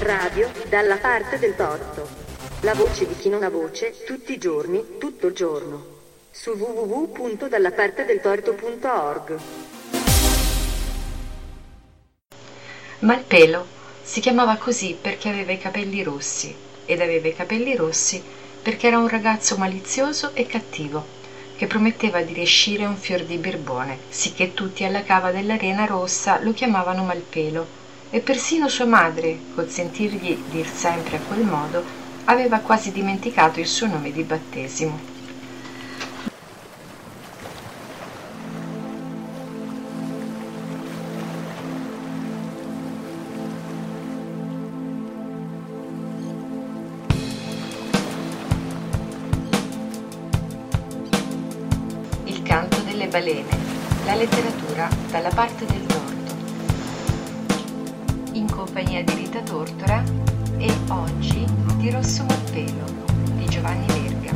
Radio dalla parte del torto. La voce di chi non ha voce, tutti i giorni, tutto il giorno. Su www.dallapartedeltorto.org. Malpelo si chiamava così perché aveva i capelli rossi ed aveva i capelli rossi perché era un ragazzo malizioso e cattivo che prometteva di riescire un fior di birbone, sicché tutti alla cava dell'arena rossa lo chiamavano Malpelo e persino sua madre, col sentirgli dir sempre a quel modo, aveva quasi dimenticato il suo nome di battesimo. Parte del torto in compagnia di Rita Tortora e oggi di Rosso Malpelo di Giovanni Verga.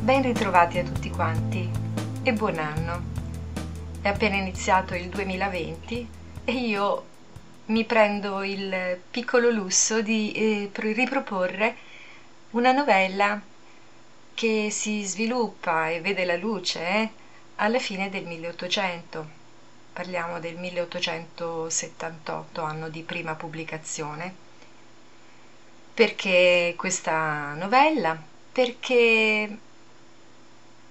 Ben ritrovati a tutti quanti e buon anno. È appena iniziato il 2020 e io mi prendo il piccolo lusso di eh, riproporre una novella che si sviluppa e vede la luce eh, alla fine del 1800. Parliamo del 1878, anno di prima pubblicazione. Perché questa novella? Perché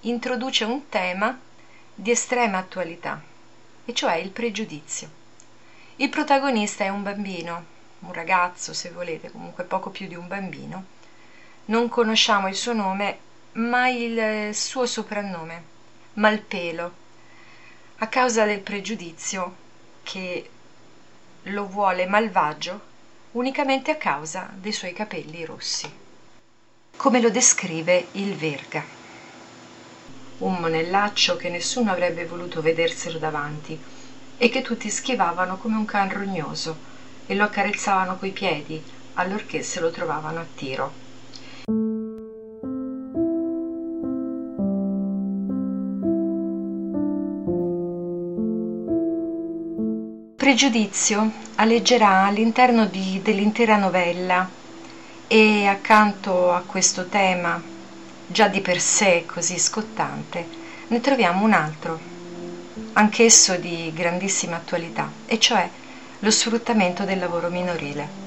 introduce un tema di estrema attualità, e cioè il pregiudizio. Il protagonista è un bambino, un ragazzo se volete, comunque poco più di un bambino, non conosciamo il suo nome, ma il suo soprannome, Malpelo, a causa del pregiudizio che lo vuole malvagio unicamente a causa dei suoi capelli rossi. Come lo descrive il Verga. Un monellaccio che nessuno avrebbe voluto vederselo davanti e che tutti schivavano come un can rognoso e lo accarezzavano coi piedi allorché se lo trovavano a tiro. Pregiudizio alleggerà all'interno dell'intera novella e accanto a questo tema, già di per sé così scottante, ne troviamo un altro, anch'esso di grandissima attualità, e cioè lo sfruttamento del lavoro minorile.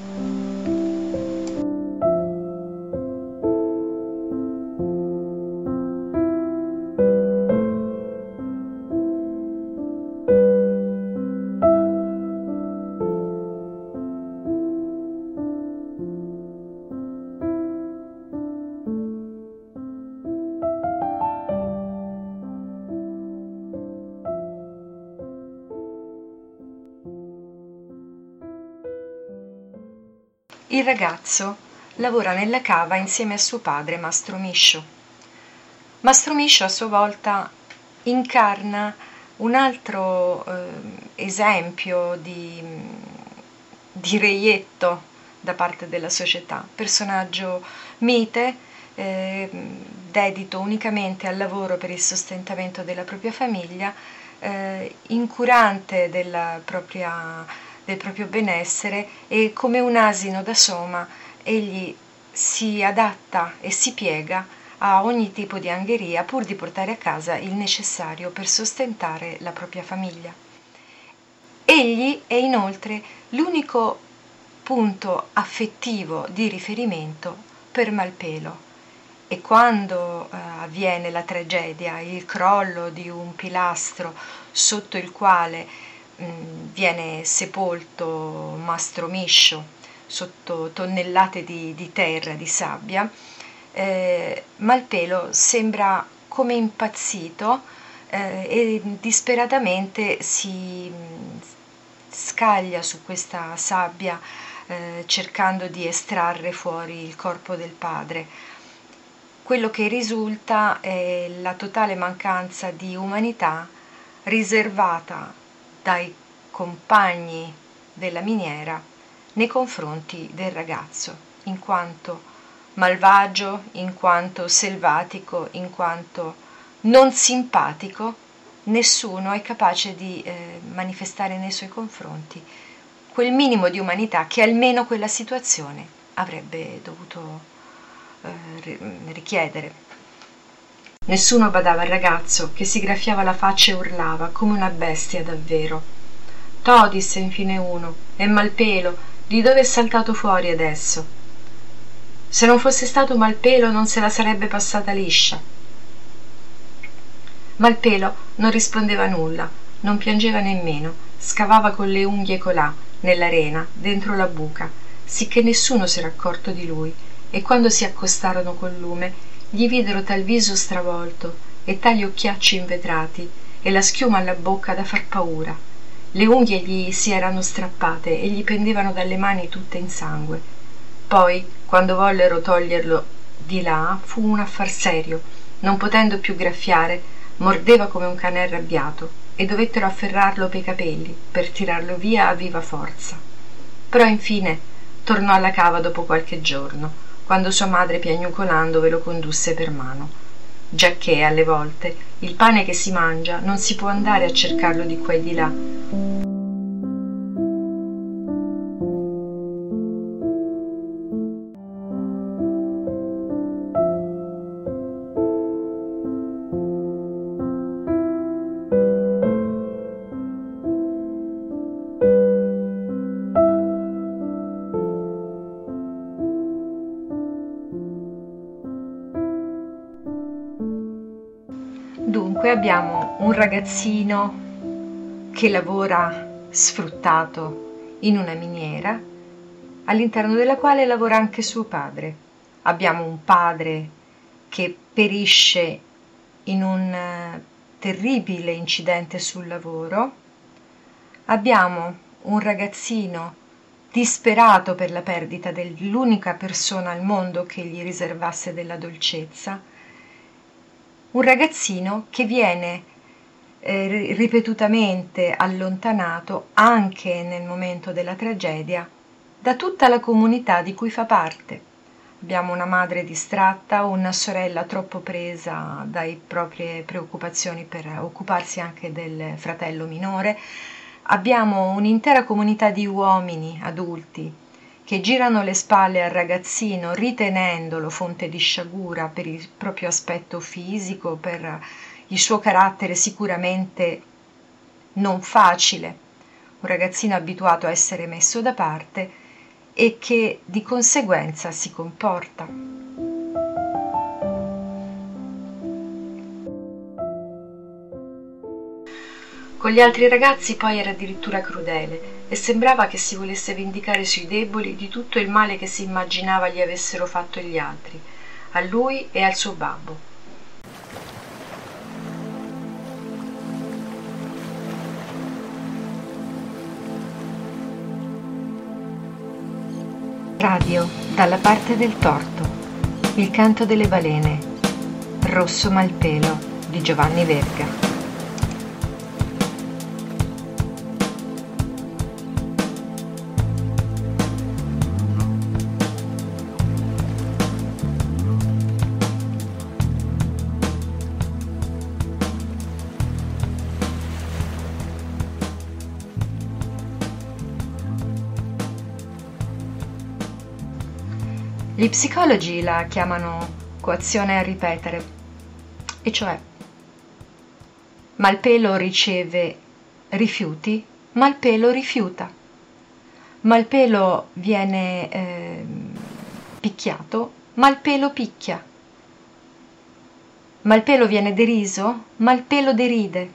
Ragazzo lavora nella cava insieme a suo padre, Mastro Miscio. Mastro Miscio a sua volta incarna un altro eh, esempio di, di reietto da parte della società, personaggio mite, eh, dedito unicamente al lavoro per il sostentamento della propria famiglia, eh, incurante della propria del proprio benessere e come un asino da soma egli si adatta e si piega a ogni tipo di angheria pur di portare a casa il necessario per sostentare la propria famiglia. Egli è inoltre l'unico punto affettivo di riferimento per Malpelo e quando eh, avviene la tragedia, il crollo di un pilastro sotto il quale viene sepolto Mastro Miscio sotto tonnellate di, di terra, di sabbia, eh, Malpelo sembra come impazzito eh, e disperatamente si mm, scaglia su questa sabbia eh, cercando di estrarre fuori il corpo del padre. Quello che risulta è la totale mancanza di umanità riservata dai compagni della miniera nei confronti del ragazzo in quanto malvagio, in quanto selvatico, in quanto non simpatico, nessuno è capace di eh, manifestare nei suoi confronti quel minimo di umanità che almeno quella situazione avrebbe dovuto eh, richiedere. Nessuno badava al ragazzo che si graffiava la faccia e urlava come una bestia davvero. To, disse infine uno, è malpelo, di dove è saltato fuori adesso? Se non fosse stato malpelo non se la sarebbe passata liscia. Malpelo non rispondeva nulla, non piangeva nemmeno, scavava con le unghie colà, nell'arena, dentro la buca, sicché nessuno s'era accorto di lui, e quando si accostarono col lume gli videro tal viso stravolto e tali occhiacci invetrati e la schiuma alla bocca da far paura. Le unghie gli si erano strappate e gli pendevano dalle mani tutte in sangue. Poi quando vollero toglierlo di là fu un affar serio. Non potendo più graffiare mordeva come un cane arrabbiato e dovettero afferrarlo pei capelli per tirarlo via a viva forza. Però infine tornò alla cava dopo qualche giorno quando sua madre piagnucolando ve lo condusse per mano. Giacché alle volte il pane che si mangia non si può andare a cercarlo di qua e di là abbiamo un ragazzino che lavora sfruttato in una miniera, all'interno della quale lavora anche suo padre. Abbiamo un padre che perisce in un eh, terribile incidente sul lavoro. Abbiamo un ragazzino disperato per la perdita dell'unica persona al mondo che gli riservasse della dolcezza un ragazzino che viene eh, ripetutamente allontanato anche nel momento della tragedia da tutta la comunità di cui fa parte. Abbiamo una madre distratta, una sorella troppo presa dalle proprie preoccupazioni per occuparsi anche del fratello minore, abbiamo un'intera comunità di uomini adulti che girano le spalle al ragazzino ritenendolo fonte di sciagura per il proprio aspetto fisico, per il suo carattere sicuramente non facile, un ragazzino abituato a essere messo da parte e che di conseguenza si comporta. Con gli altri ragazzi poi era addirittura crudele e sembrava che si volesse vendicare sui deboli di tutto il male che si immaginava gli avessero fatto gli altri, a lui e al suo babbo. Radio, dalla parte del torto, il canto delle balene, Rosso Malpelo di Giovanni Verga. Gli psicologi la chiamano coazione a ripetere, e cioè Malpelo riceve rifiuti, Malpelo rifiuta. Malpelo viene eh, picchiato, Malpelo picchia. Malpelo viene deriso, Malpelo deride.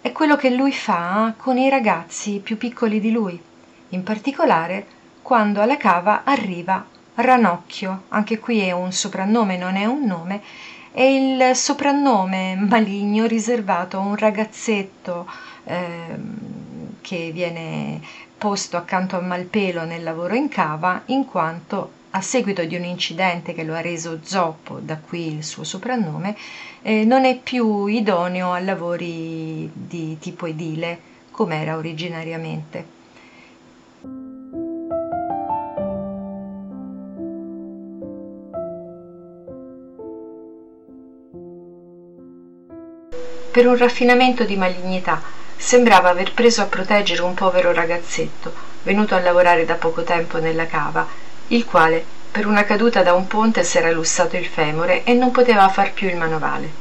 È quello che lui fa con i ragazzi più piccoli di lui, in particolare quando alla cava arriva Ranocchio, anche qui è un soprannome, non è un nome, è il soprannome maligno riservato a un ragazzetto eh, che viene posto accanto a Malpelo nel lavoro in cava, in quanto a seguito di un incidente che lo ha reso zoppo, da qui il suo soprannome, eh, non è più idoneo a lavori di tipo edile come era originariamente. Per un raffinamento di malignità. Sembrava aver preso a proteggere un povero ragazzetto venuto a lavorare da poco tempo nella cava il quale per una caduta da un ponte s'era lussato il femore e non poteva far più il manovale.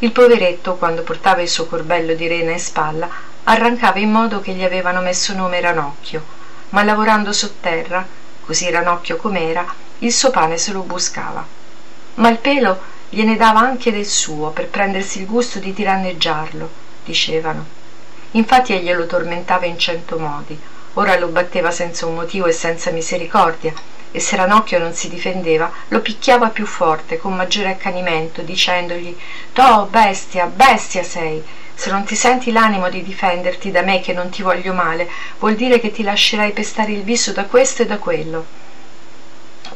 Il poveretto quando portava il suo corbello di rena in spalla arrancava in modo che gli avevano messo nome ranocchio ma lavorando sotterra così ranocchio com'era il suo pane se lo buscava. Malpelo gliene dava anche del suo per prendersi il gusto di tiranneggiarlo dicevano. Infatti egli lo tormentava in cento modi. Ora lo batteva senza un motivo e senza misericordia e se ranocchio non si difendeva lo picchiava più forte con maggiore accanimento dicendogli to bestia bestia sei! Se non ti senti l'animo di difenderti da me che non ti voglio male vuol dire che ti lascerai pestare il viso da questo e da quello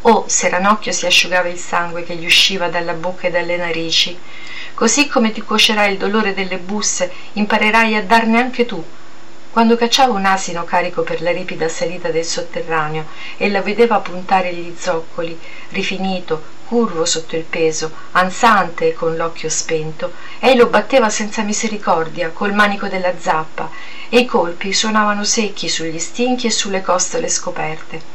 o se ranocchio si asciugava il sangue che gli usciva dalla bocca e dalle narici. Così come ti cuocerai il dolore delle busse imparerai a darne anche tu. Quando cacciava un asino carico per la ripida salita del sotterraneo e la vedeva puntare gli zoccoli rifinito curvo sotto il peso ansante e con l'occhio spento. Ei lo batteva senza misericordia col manico della zappa e i colpi suonavano secchi sugli stinchi e sulle costole scoperte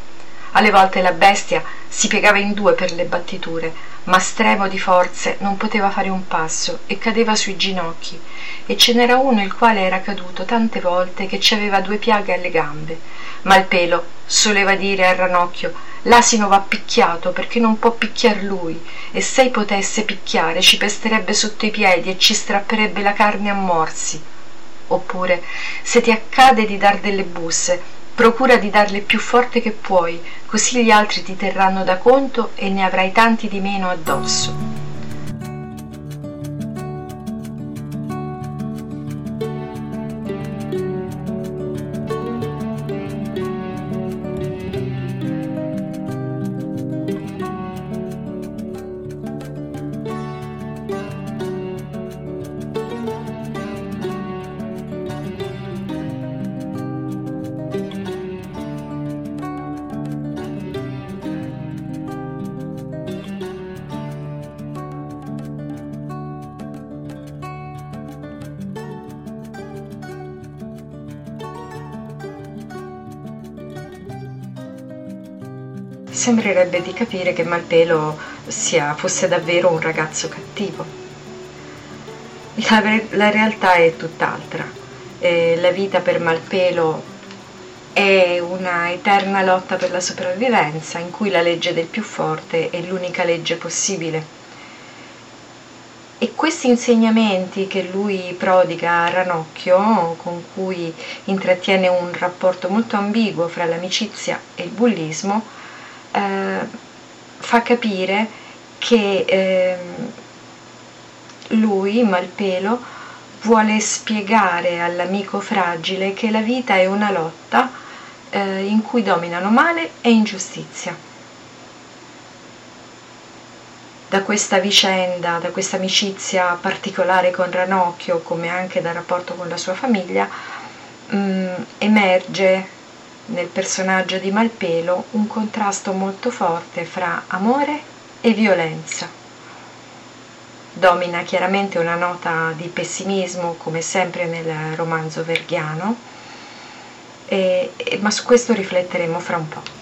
alle volte la bestia si piegava in due per le battiture ma stremo di forze non poteva fare un passo e cadeva sui ginocchi. E ce n'era uno il quale era caduto tante volte che ci aveva due piaghe alle gambe. Malpelo soleva dire a ranocchio l'asino va picchiato perché non può picchiar lui. E se potesse picchiare ci pesterebbe sotto i piedi e ci strapperebbe la carne a morsi. Oppure se ti accade di dar delle busse procura di darle più forte che puoi così gli altri ti terranno da conto e ne avrai tanti di meno addosso sembrerebbe di capire che Malpelo sia, fosse davvero un ragazzo cattivo. La, la realtà è tutt'altra. Eh, la vita per Malpelo è una eterna lotta per la sopravvivenza in cui la legge del più forte è l'unica legge possibile. E questi insegnamenti che lui prodiga a Ranocchio, con cui intrattiene un rapporto molto ambiguo fra l'amicizia e il bullismo, eh, fa capire che eh, lui, Malpelo, vuole spiegare all'amico fragile che la vita è una lotta eh, in cui dominano male e ingiustizia. Da questa vicenda, da questa amicizia particolare con Ranocchio, come anche dal rapporto con la sua famiglia, mh, mm, emerge nel personaggio di Malpelo un contrasto molto forte fra amore e violenza. Domina chiaramente una nota di pessimismo, come sempre nel romanzo verghiano, e, ma su questo rifletteremo fra un po'.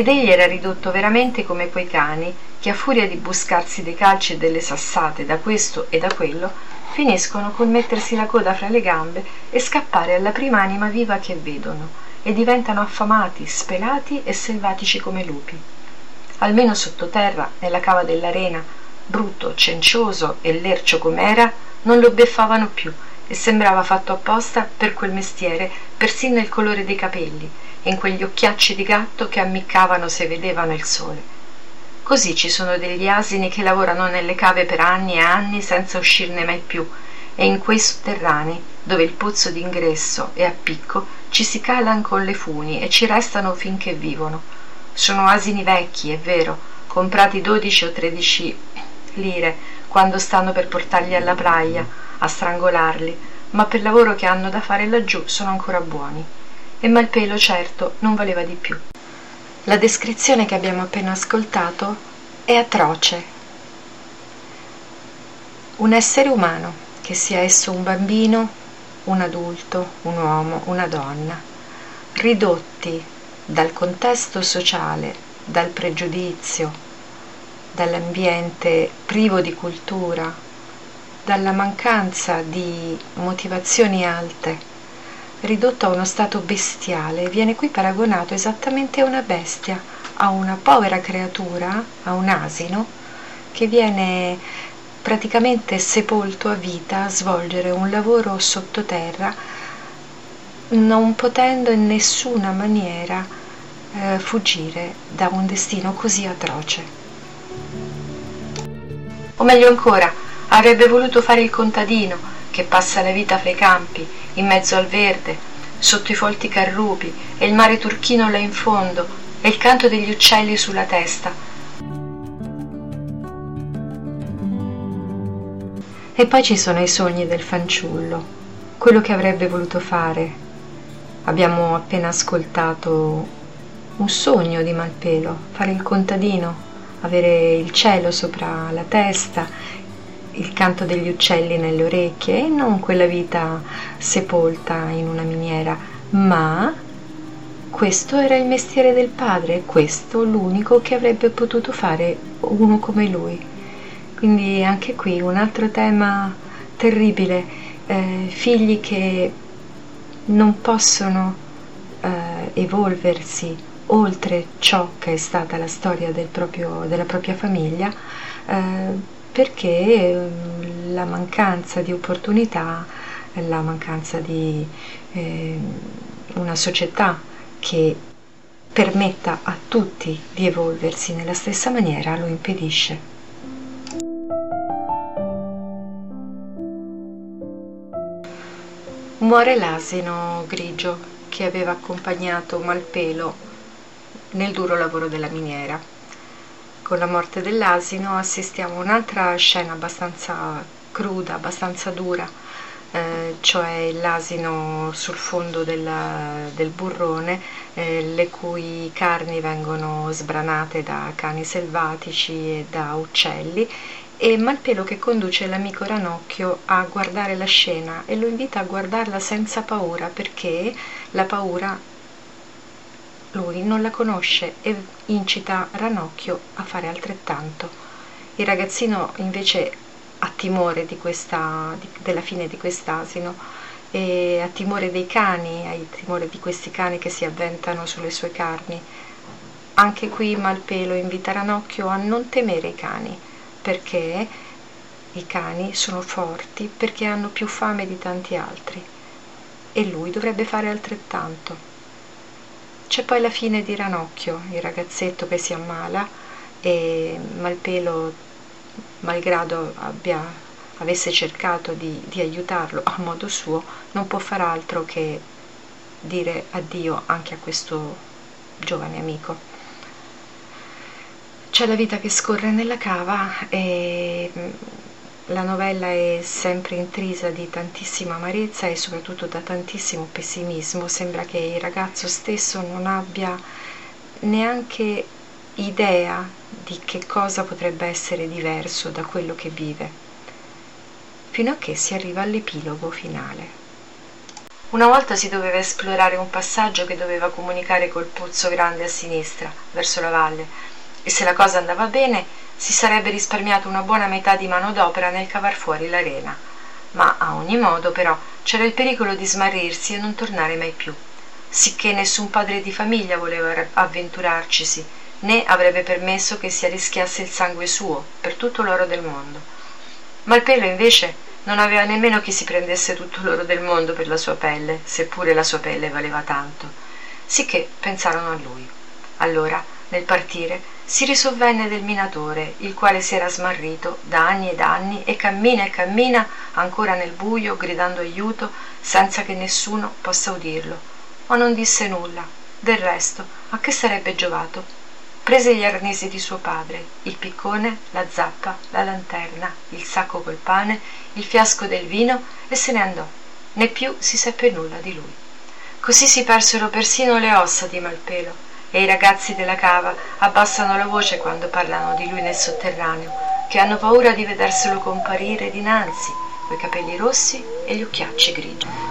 Ed egli era ridotto veramente come quei cani che a furia di buscarsi dei calci e delle sassate da questo e da quello finiscono col mettersi la coda fra le gambe e scappare alla prima anima viva che vedono e diventano affamati spelati e selvatici come lupi. Almeno sottoterra nella cava dell'arena brutto cencioso e lercio com'era non lo beffavano più e sembrava fatto apposta per quel mestiere persino il colore dei capelli in quegli occhiacci di gatto che ammiccavano se vedevano il sole. Così ci sono degli asini che lavorano nelle cave per anni e anni senza uscirne mai più e in quei sotterranei dove il pozzo d'ingresso è a picco ci si calan con le funi e ci restano finché vivono. Sono asini vecchi, è vero, comprati 12 o 13 lire quando stanno per portarli alla praia, a strangolarli, ma per lavoro che hanno da fare laggiù sono ancora buoni. E Malpelo certo non valeva di più. La descrizione che abbiamo appena ascoltato è atroce. Un essere umano, che sia esso un bambino, un adulto, un uomo, una donna, ridotti dal contesto sociale, dal pregiudizio, dall'ambiente privo di cultura, dalla mancanza di motivazioni alte, ridotto a uno stato bestiale, viene qui paragonato esattamente a una bestia, a una povera creatura, a un asino, che viene praticamente sepolto a vita a svolgere un lavoro sottoterra non potendo in nessuna maniera eh, fuggire da un destino così atroce. O meglio ancora, avrebbe voluto fare il contadino che passa la vita fra i campi, in mezzo al verde, sotto i folti carrubi e il mare turchino là in fondo e il canto degli uccelli sulla testa. E poi ci sono i sogni del fanciullo, quello che avrebbe voluto fare Abbiamo appena ascoltato un sogno di Malpelo, fare il contadino, avere il cielo sopra la testa, il canto degli uccelli nelle orecchie e non quella vita sepolta in una miniera, ma questo era il mestiere del padre, questo l'unico che avrebbe potuto fare uno come lui. Quindi anche qui un altro tema terribile, eh, figli che non possono eh, evolversi oltre ciò che è stata la storia del proprio, della propria famiglia eh, perché mm, la mancanza di opportunità, la mancanza di eh, una società che permetta a tutti di evolversi nella stessa maniera lo impedisce. Muore l'asino grigio che aveva accompagnato Malpelo nel duro lavoro della miniera. Con la morte dell'asino assistiamo a un'altra scena abbastanza cruda, abbastanza dura, eh, cioè l'asino sul fondo della, del burrone, eh, le cui carni vengono sbranate da cani selvatici e da uccelli e Malpelo che conduce l'amico Ranocchio a guardare la scena e lo invita a guardarla senza paura perché la paura lui non la conosce e incita Ranocchio a fare altrettanto. Il ragazzino invece ha timore di questa, di, della fine di quest'asino e ha timore dei cani, ha timore di questi cani che si avventano sulle sue carni. Anche qui Malpelo invita Ranocchio a non temere i cani perché i cani sono forti perché hanno più fame di tanti altri e lui dovrebbe fare altrettanto. C'è poi la fine di Ranocchio, il ragazzetto che si ammala e Malpelo, malgrado abbia, avesse cercato di, di aiutarlo a modo suo, non può far altro che dire addio anche a questo giovane amico. C'è la vita che scorre nella cava e la novella è sempre intrisa di tantissima amarezza e soprattutto da tantissimo pessimismo. Sembra che il ragazzo stesso non abbia neanche idea di che cosa potrebbe essere diverso da quello che vive, fino a che si arriva all'epilogo finale. Una volta si doveva esplorare un passaggio che doveva comunicare col pozzo grande a sinistra, verso la valle, e se la cosa andava bene si sarebbe risparmiato una buona metà di manodopera nel cavar fuori l'arena. Ma a ogni modo, però, c'era il pericolo di smarrirsi e non tornare mai più, sicché nessun padre di famiglia voleva avventurarcisi, né avrebbe permesso che si arrischiasse il sangue suo per tutto l'oro del mondo. Malpelo invece non aveva nemmeno chi si prendesse tutto l'oro del mondo per la sua pelle, seppure la sua pelle valeva tanto. Sicché pensarono a lui. Allora, nel partire, si risovvenne del minatore, il quale si era smarrito da anni ed anni e cammina e cammina ancora nel buio, gridando aiuto, senza che nessuno possa udirlo. Ma non disse nulla. Del resto, a che sarebbe giovato? prese gli arnesi di suo padre, il piccone, la zappa, la lanterna, il sacco col pane, il fiasco del vino e se ne andò. Né più si seppe nulla di lui. Così si persero persino le ossa di Malpelo e i ragazzi della cava abbassano la voce quando parlano di lui nel sotterraneo, che hanno paura di vederselo comparire dinanzi, coi capelli rossi e gli occhiacci grigi.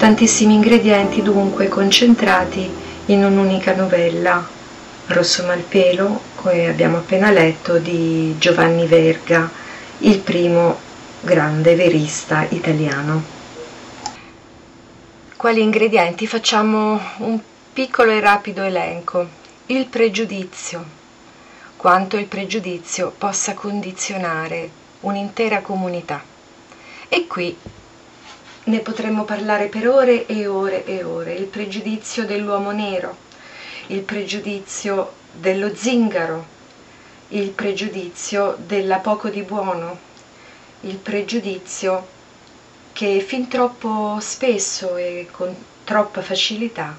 Tantissimi ingredienti dunque concentrati in un'unica novella, Rosso Malpelo, che abbiamo appena letto, di Giovanni Verga, il primo grande verista italiano. Quali ingredienti? Facciamo un piccolo e rapido elenco. Il pregiudizio, quanto il pregiudizio possa condizionare un'intera comunità. E qui ne potremmo parlare per ore e ore e ore. Il pregiudizio dell'uomo nero, il pregiudizio dello zingaro, il pregiudizio della poco di buono, il pregiudizio che fin troppo spesso e con troppa facilità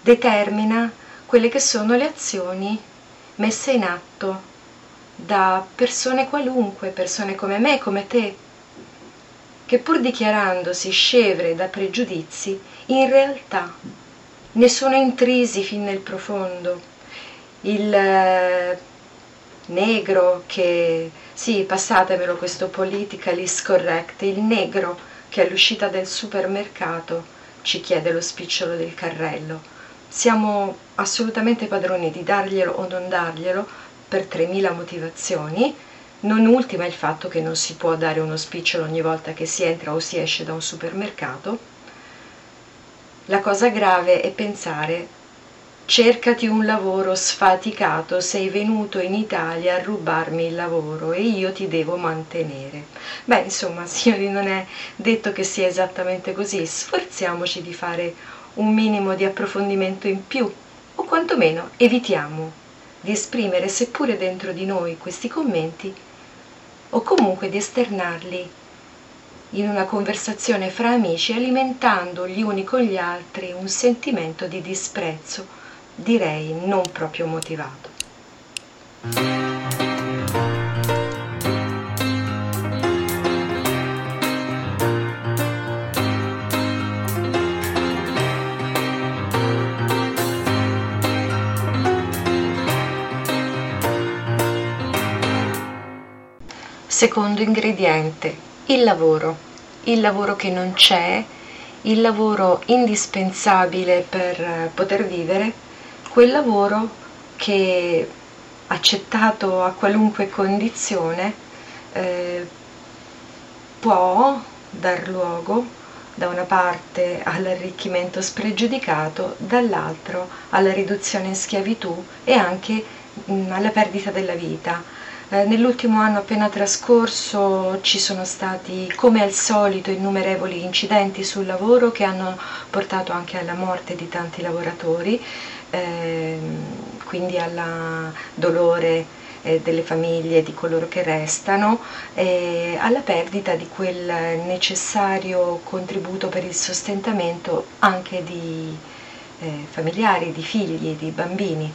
determina quelle che sono le azioni messe in atto da persone qualunque, persone come me, come te, che pur dichiarandosi scevre da pregiudizi, in realtà ne sono intrisi fin nel profondo. Il eh, negro che, sì, passatemelo questo politically correct, il negro che all'uscita del supermercato ci chiede lo spicciolo del carrello. Siamo assolutamente padroni di darglielo o non darglielo per 3.000 motivazioni, non ultima il fatto che non si può dare uno spicciolo ogni volta che si entra o si esce da un supermercato. La cosa grave è pensare cercati un lavoro sfaticato, sei venuto in Italia a rubarmi il lavoro e io ti devo mantenere. Beh, insomma, signori, non è detto che sia esattamente così, sforziamoci di fare un minimo di approfondimento in più, o quantomeno evitiamo di esprimere, seppure dentro di noi, questi commenti o comunque di esternarli in una conversazione fra amici alimentando gli uni con gli altri un sentimento di disprezzo, direi non proprio motivato. Secondo ingrediente, il lavoro. Il lavoro che non c'è, il lavoro indispensabile per poter vivere, quel lavoro che accettato a qualunque condizione eh, può dar luogo da una parte all'arricchimento spregiudicato, dall'altro alla riduzione in schiavitù e anche mh, alla perdita della vita eh, nell'ultimo anno appena trascorso ci sono stati, come al solito, innumerevoli incidenti sul lavoro che hanno portato anche alla morte di tanti lavoratori, eh, quindi al dolore eh, delle famiglie di coloro che restano, e alla perdita di quel necessario contributo per il sostentamento anche di eh, familiari, di figli, di bambini.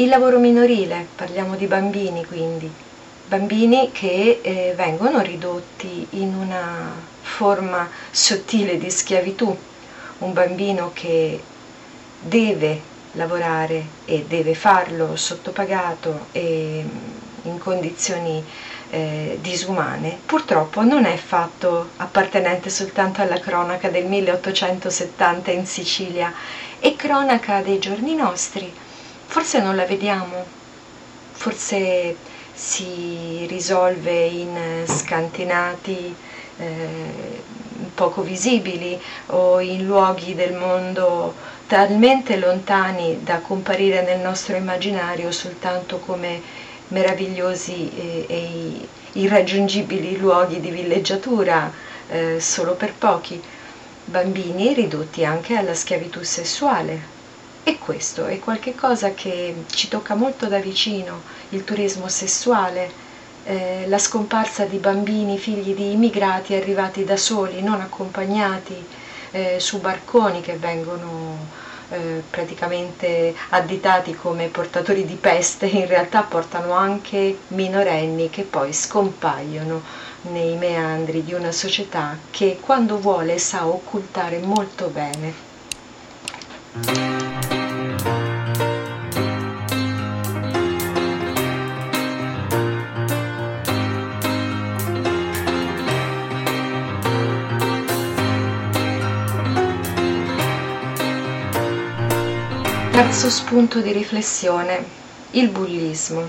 Il lavoro minorile, parliamo di bambini quindi, bambini che eh, vengono ridotti in una forma sottile di schiavitù, un bambino che deve lavorare e deve farlo sottopagato e mm, in condizioni eh, disumane, purtroppo non è fatto appartenente soltanto alla cronaca del 1870 in Sicilia, è cronaca dei giorni nostri forse non la vediamo, forse si risolve in scantinati eh, poco visibili o in luoghi del mondo talmente lontani da comparire nel nostro immaginario soltanto come meravigliosi e, e irraggiungibili luoghi di villeggiatura eh, solo per pochi, bambini ridotti anche alla schiavitù sessuale. E questo è qualcosa che ci tocca molto da vicino, il turismo sessuale, eh, la scomparsa di bambini figli di immigrati arrivati da soli, non accompagnati, eh, su barconi che vengono eh, praticamente additati come portatori di peste, in realtà portano anche minorenni che poi scompaiono nei meandri di una società che quando vuole sa occultare molto bene. Terzo spunto di riflessione, il bullismo.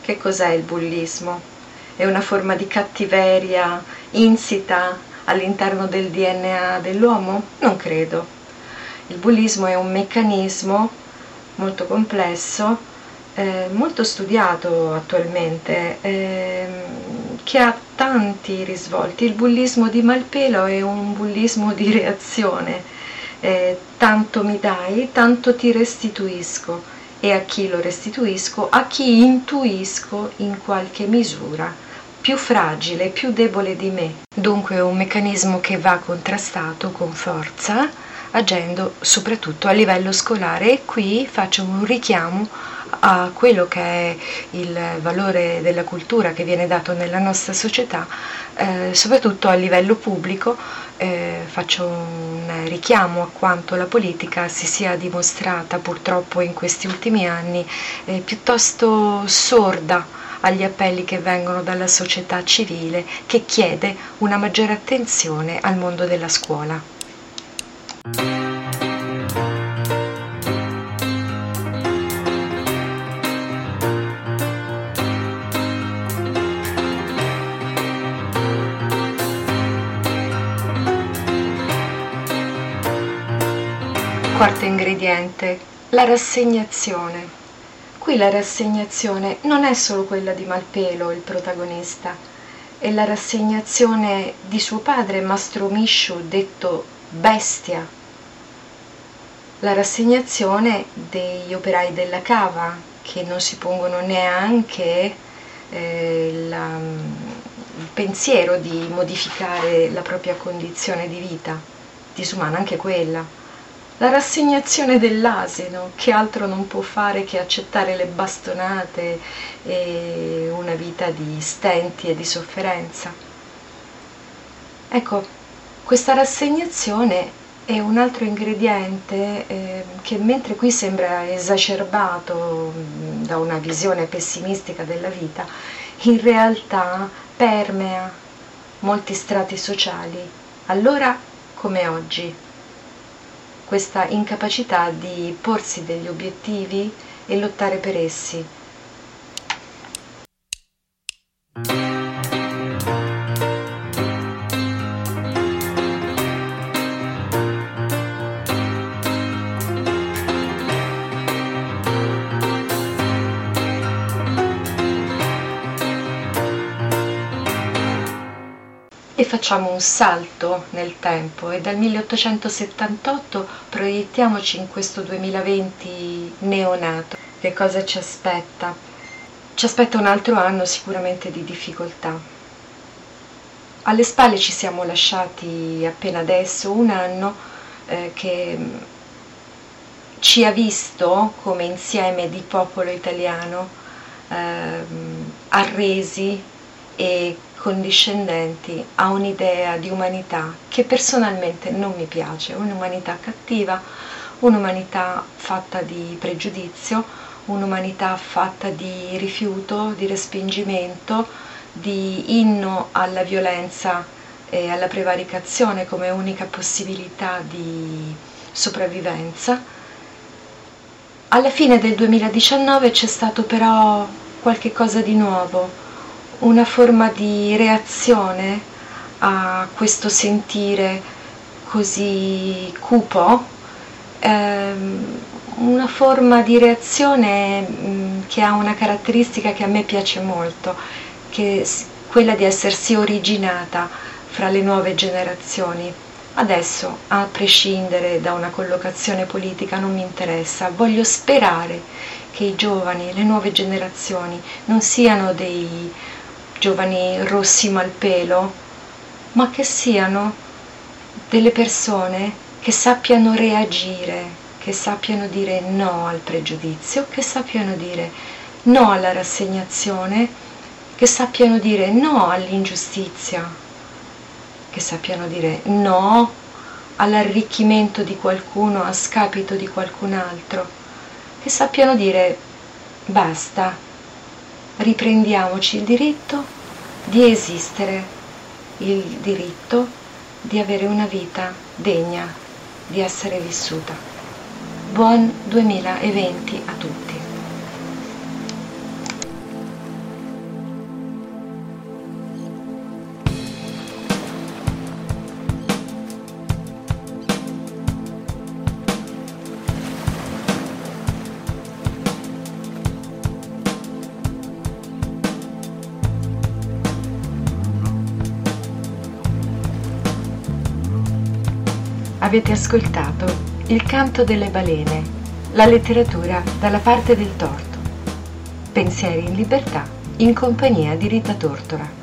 Che cos'è il bullismo? È una forma di cattiveria insita all'interno del DNA dell'uomo? Non credo. Il bullismo è un meccanismo molto complesso, eh, molto studiato attualmente, eh, che ha tanti risvolti. Il bullismo di Malpelo è un bullismo di reazione eh, tanto mi dai, tanto ti restituisco. E a chi lo restituisco, a chi intuisco in qualche misura. Più fragile, più debole di me. Dunque è un meccanismo che va contrastato con forza, agendo soprattutto a livello scolare. E qui faccio un richiamo a quello che è il valore della cultura che viene dato nella nostra società, eh, soprattutto a livello pubblico, eh, faccio un richiamo a quanto la politica si sia dimostrata purtroppo in questi ultimi anni eh, piuttosto sorda agli appelli che vengono dalla società civile che chiede una maggiore attenzione al mondo della scuola. Ingrediente, la rassegnazione. Qui la rassegnazione non è solo quella di Malpelo, il protagonista, è la rassegnazione di suo padre, Mastro Misciu, detto bestia, la rassegnazione degli operai della cava che non si pongono neanche eh, la, il pensiero di modificare la propria condizione di vita, disumana anche quella la rassegnazione dell'asino, che altro non può fare che accettare le bastonate e una vita di stenti e di sofferenza. Ecco, questa rassegnazione è un altro ingrediente eh, che mentre qui sembra esacerbato mm, da una visione pessimistica della vita, in realtà permea molti strati sociali, allora come oggi questa incapacità di porsi degli obiettivi e lottare per essi. Facciamo un salto nel tempo e dal 1878 proiettiamoci in questo 2020 neonato. Che cosa ci aspetta? Ci aspetta un altro anno sicuramente di difficoltà. Alle spalle ci siamo lasciati appena adesso un anno eh, che ci ha visto come insieme di popolo italiano eh, arresi e condiscendenti a un'idea di umanità che personalmente non mi piace, un'umanità cattiva, un'umanità fatta di pregiudizio, un'umanità fatta di rifiuto, di respingimento, di inno alla violenza e alla prevaricazione come unica possibilità di sopravvivenza. Alla fine del 2019 c'è stato però qualche cosa di nuovo, una forma di reazione a questo sentire così cupo, ehm, una forma di reazione mh, che ha una caratteristica che a me piace molto, che è quella di essersi originata fra le nuove generazioni. Adesso, a prescindere da una collocazione politica, non mi interessa, voglio sperare che i giovani, le nuove generazioni, non siano dei giovani rossi malpelo, ma che siano delle persone che sappiano reagire, che sappiano dire no al pregiudizio, che sappiano dire no alla rassegnazione, che sappiano dire no all'ingiustizia, che sappiano dire no all'arricchimento di qualcuno a scapito di qualcun altro, che sappiano dire basta, riprendiamoci il diritto di esistere, il diritto di avere una vita degna di essere vissuta. Buon 2020 a tutti. Avete ascoltato Il canto delle balene, la letteratura dalla parte del torto. Pensieri in libertà in compagnia di Rita Tortora.